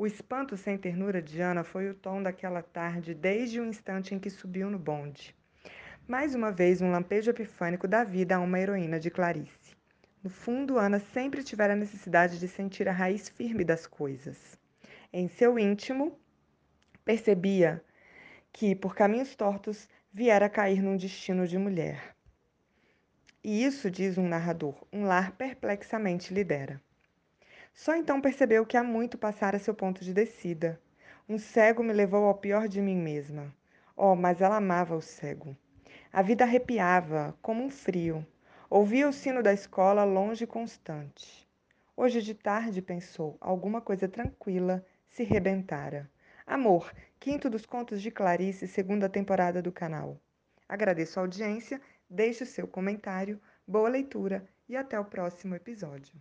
O espanto sem ternura de Ana foi o tom daquela tarde desde o instante em que subiu no bonde. Mais uma vez, um lampejo epifânico da vida a uma heroína de Clarice. No fundo, Ana sempre tivera a necessidade de sentir a raiz firme das coisas. Em seu íntimo, percebia que, por caminhos tortos, viera a cair num destino de mulher. E isso, diz um narrador, um lar perplexamente lhe dera. Só então percebeu que há muito passara seu ponto de descida. Um cego me levou ao pior de mim mesma. Oh, mas ela amava o cego. A vida arrepiava, como um frio. Ouvia o sino da escola longe e constante. Hoje de tarde, pensou, alguma coisa tranquila se rebentara. Amor, quinto dos contos de Clarice, segunda temporada do canal. Agradeço a audiência, deixe o seu comentário, boa leitura e até o próximo episódio.